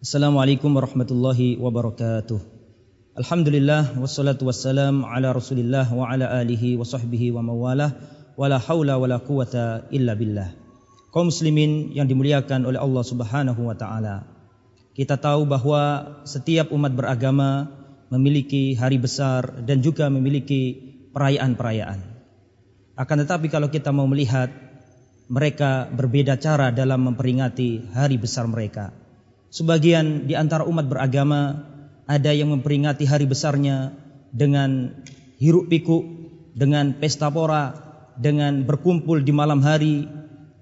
Assalamualaikum warahmatullahi wabarakatuh. Alhamdulillah wassalatu wassalam ala Rasulillah wa ala alihi wa sahbihi wa mawalah wala haula wala quwata illa billah. Kaum muslimin yang dimuliakan oleh Allah Subhanahu wa taala. Kita tahu bahwa setiap umat beragama memiliki hari besar dan juga memiliki perayaan-perayaan. Akan tetapi kalau kita mau melihat mereka berbeda cara dalam memperingati hari besar mereka. Sebagian di antara umat beragama ada yang memperingati hari besarnya dengan hiruk pikuk, dengan pesta pora, dengan berkumpul di malam hari,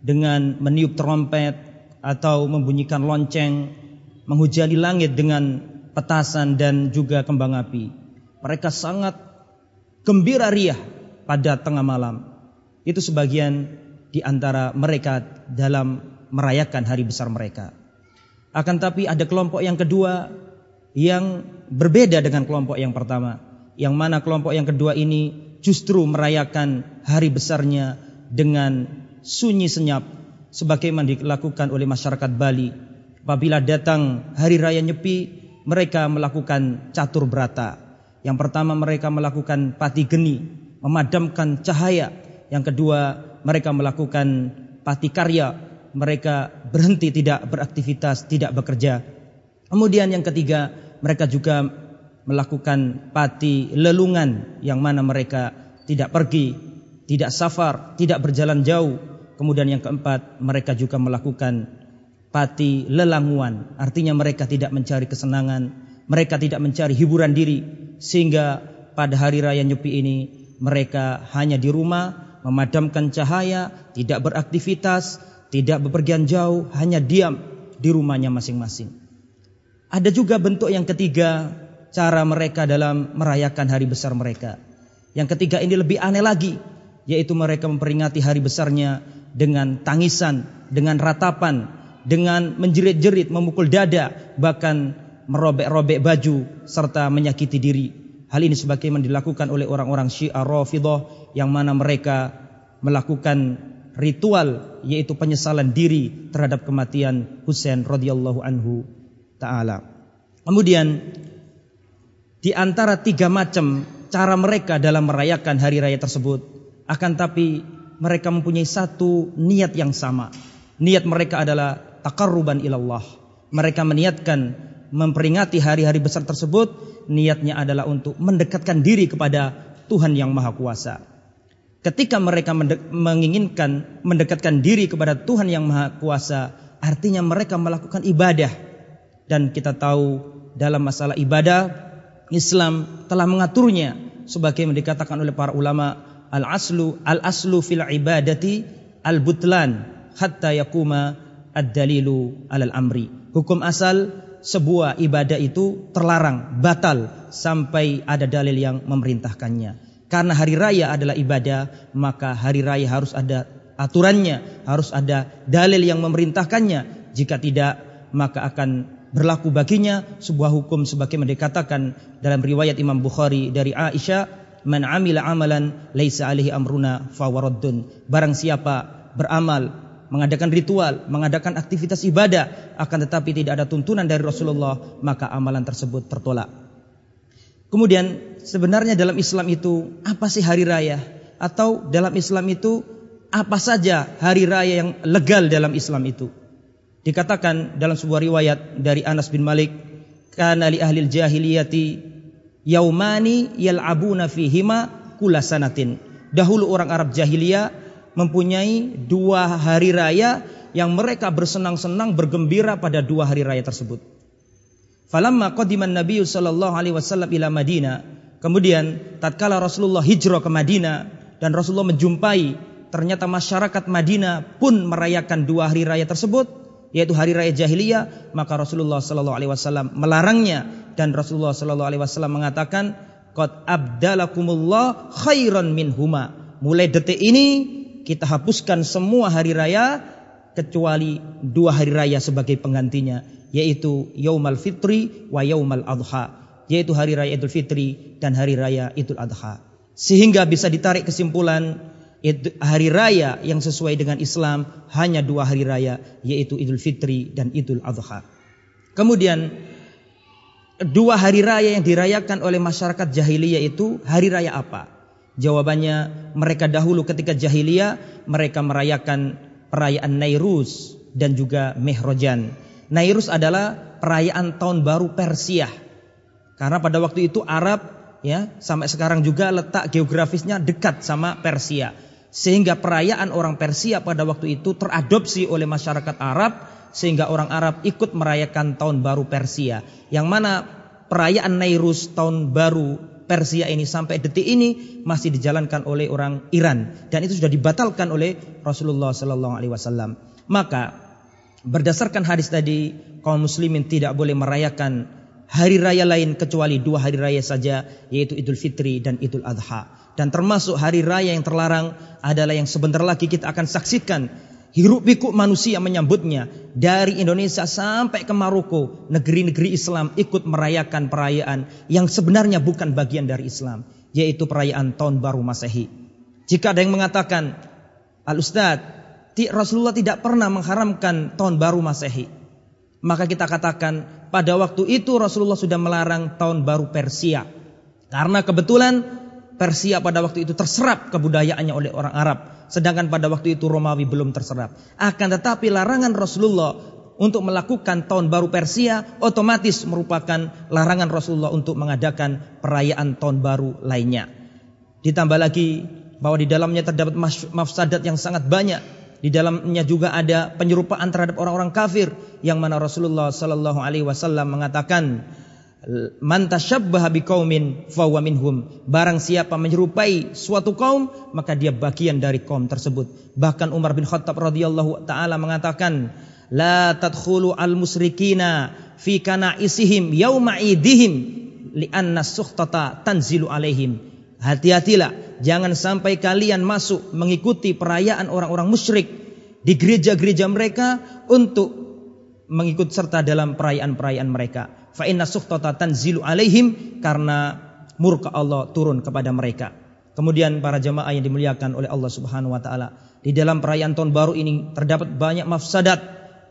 dengan meniup trompet atau membunyikan lonceng, menghujani langit dengan petasan dan juga kembang api. Mereka sangat gembira riah pada tengah malam. Itu sebagian di antara mereka dalam merayakan hari besar mereka. Akan tapi ada kelompok yang kedua yang berbeda dengan kelompok yang pertama. Yang mana kelompok yang kedua ini justru merayakan hari besarnya dengan sunyi senyap sebagaimana dilakukan oleh masyarakat Bali. Apabila datang hari raya Nyepi, mereka melakukan catur berata. Yang pertama mereka melakukan pati geni, memadamkan cahaya. Yang kedua mereka melakukan pati karya, mereka berhenti tidak beraktivitas, tidak bekerja. Kemudian yang ketiga, mereka juga melakukan pati lelungan yang mana mereka tidak pergi, tidak safar, tidak berjalan jauh. Kemudian yang keempat, mereka juga melakukan pati lelanguan. Artinya mereka tidak mencari kesenangan, mereka tidak mencari hiburan diri sehingga pada hari raya Nyepi ini mereka hanya di rumah memadamkan cahaya, tidak beraktivitas, tidak bepergian jauh, hanya diam di rumahnya masing-masing. Ada juga bentuk yang ketiga, cara mereka dalam merayakan hari besar mereka. Yang ketiga ini lebih aneh lagi, yaitu mereka memperingati hari besarnya dengan tangisan, dengan ratapan, dengan menjerit-jerit, memukul dada, bahkan merobek-robek baju serta menyakiti diri. Hal ini sebagaimana dilakukan oleh orang-orang Syiah Rafidhah yang mana mereka melakukan ritual yaitu penyesalan diri terhadap kematian Husain radhiyallahu anhu taala. Kemudian di antara tiga macam cara mereka dalam merayakan hari raya tersebut akan tapi mereka mempunyai satu niat yang sama. Niat mereka adalah takarruban ilallah. Mereka meniatkan memperingati hari-hari besar tersebut niatnya adalah untuk mendekatkan diri kepada Tuhan yang Maha Kuasa. Ketika mereka menginginkan mendekatkan diri kepada Tuhan yang Maha Kuasa, artinya mereka melakukan ibadah. Dan kita tahu dalam masalah ibadah, Islam telah mengaturnya sebagai yang dikatakan oleh para ulama al-aslu al-aslu fil ibadati al-butlan hatta yakuma ad-dalilu alal amri. Hukum asal sebuah ibadah itu terlarang, batal sampai ada dalil yang memerintahkannya. Karena hari raya adalah ibadah, maka hari raya harus ada aturannya, harus ada dalil yang memerintahkannya. Jika tidak, maka akan berlaku baginya sebuah hukum sebagaimana dikatakan dalam riwayat Imam Bukhari dari Aisyah, "Man amila amalan laisa alaihi amruna fawaraddun." Barang siapa beramal, mengadakan ritual, mengadakan aktivitas ibadah akan tetapi tidak ada tuntunan dari Rasulullah, maka amalan tersebut tertolak. Kemudian sebenarnya dalam Islam itu apa sih hari raya? Atau dalam Islam itu apa saja hari raya yang legal dalam Islam itu? Dikatakan dalam sebuah riwayat dari Anas bin Malik, "Kana li ahli jahiliyati yaumani yal'abuna fihima kula sanatin." Dahulu orang Arab jahiliyah mempunyai dua hari raya yang mereka bersenang-senang bergembira pada dua hari raya tersebut. Falamma qadiman Nabi sallallahu alaihi wasallam ila Madinah, kemudian tatkala Rasulullah hijrah ke Madinah dan Rasulullah menjumpai ternyata masyarakat Madinah pun merayakan dua hari raya tersebut, yaitu hari raya jahiliyah, maka Rasulullah sallallahu alaihi wasallam melarangnya dan Rasulullah sallallahu alaihi wasallam mengatakan, "Qad abdalakumullah khairan minhuma." Mulai detik ini kita hapuskan semua hari raya kecuali dua hari raya sebagai penggantinya yaitu Yaumal Fitri wa Yaumal Adha, yaitu hari raya Idul Fitri dan hari raya Idul Adha. Sehingga bisa ditarik kesimpulan hari raya yang sesuai dengan Islam hanya dua hari raya yaitu Idul Fitri dan Idul Adha. Kemudian dua hari raya yang dirayakan oleh masyarakat jahiliyah itu hari raya apa? Jawabannya mereka dahulu ketika jahiliyah mereka merayakan perayaan Nairus dan juga Mehrojan. Nairus adalah perayaan tahun baru Persia. Karena pada waktu itu Arab ya sampai sekarang juga letak geografisnya dekat sama Persia. Sehingga perayaan orang Persia pada waktu itu teradopsi oleh masyarakat Arab sehingga orang Arab ikut merayakan tahun baru Persia. Yang mana perayaan Nairus tahun baru Persia ini sampai detik ini masih dijalankan oleh orang Iran dan itu sudah dibatalkan oleh Rasulullah Sallallahu Alaihi Wasallam. Maka berdasarkan hadis tadi kaum muslimin tidak boleh merayakan hari raya lain kecuali dua hari raya saja yaitu Idul Fitri dan Idul Adha. Dan termasuk hari raya yang terlarang adalah yang sebentar lagi kita akan saksikan hiruk pikuk manusia menyambutnya dari Indonesia sampai ke Maroko negeri-negeri Islam ikut merayakan perayaan yang sebenarnya bukan bagian dari Islam yaitu perayaan tahun baru Masehi jika ada yang mengatakan Al Ustadz Rasulullah tidak pernah mengharamkan tahun baru Masehi maka kita katakan pada waktu itu Rasulullah sudah melarang tahun baru Persia karena kebetulan Persia pada waktu itu terserap kebudayaannya oleh orang Arab sedangkan pada waktu itu Romawi belum terserap. Akan tetapi larangan Rasulullah untuk melakukan tahun baru Persia otomatis merupakan larangan Rasulullah untuk mengadakan perayaan tahun baru lainnya. Ditambah lagi bahwa di dalamnya terdapat mafsadat yang sangat banyak. Di dalamnya juga ada penyerupaan terhadap orang-orang kafir yang mana Rasulullah Sallallahu Alaihi Wasallam mengatakan Man tasyabbaha biqaumin minhum. Barang siapa menyerupai suatu kaum, maka dia bagian dari kaum tersebut. Bahkan Umar bin Khattab radhiyallahu taala mengatakan, "La tadkhulu al-musyrikina fi kana'isihim yauma idihim li'anna sukhtata tanzilu alaihim." Hati-hatilah, jangan sampai kalian masuk mengikuti perayaan orang-orang musyrik di gereja-gereja mereka untuk mengikut serta dalam perayaan-perayaan mereka fa inna sukhtata tanzilu alaihim karena murka Allah turun kepada mereka. Kemudian para jemaah yang dimuliakan oleh Allah Subhanahu wa taala, di dalam perayaan tahun baru ini terdapat banyak mafsadat,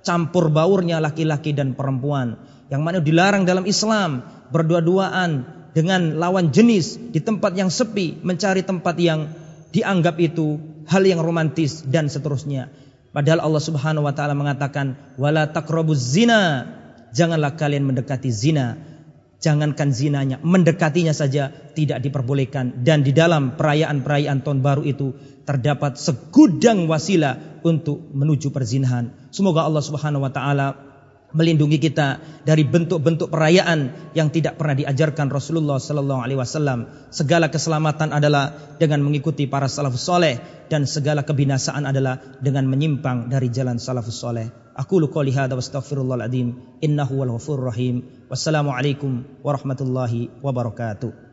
campur baurnya laki-laki dan perempuan yang mana dilarang dalam Islam berdua-duaan dengan lawan jenis di tempat yang sepi, mencari tempat yang dianggap itu hal yang romantis dan seterusnya. Padahal Allah Subhanahu wa taala mengatakan wala taqrabuz zina janganlah kalian mendekati zina. Jangankan zinanya, mendekatinya saja tidak diperbolehkan. Dan di dalam perayaan-perayaan tahun baru itu terdapat segudang wasilah untuk menuju perzinahan. Semoga Allah Subhanahu wa taala melindungi kita dari bentuk-bentuk perayaan yang tidak pernah diajarkan Rasulullah Sallallahu Alaihi Wasallam. Segala keselamatan adalah dengan mengikuti para salafus soleh dan segala kebinasaan adalah dengan menyimpang dari jalan salafus soleh. Aku lu qouli hadza wa innahu wal rahim. Wassalamualaikum warahmatullahi wabarakatuh.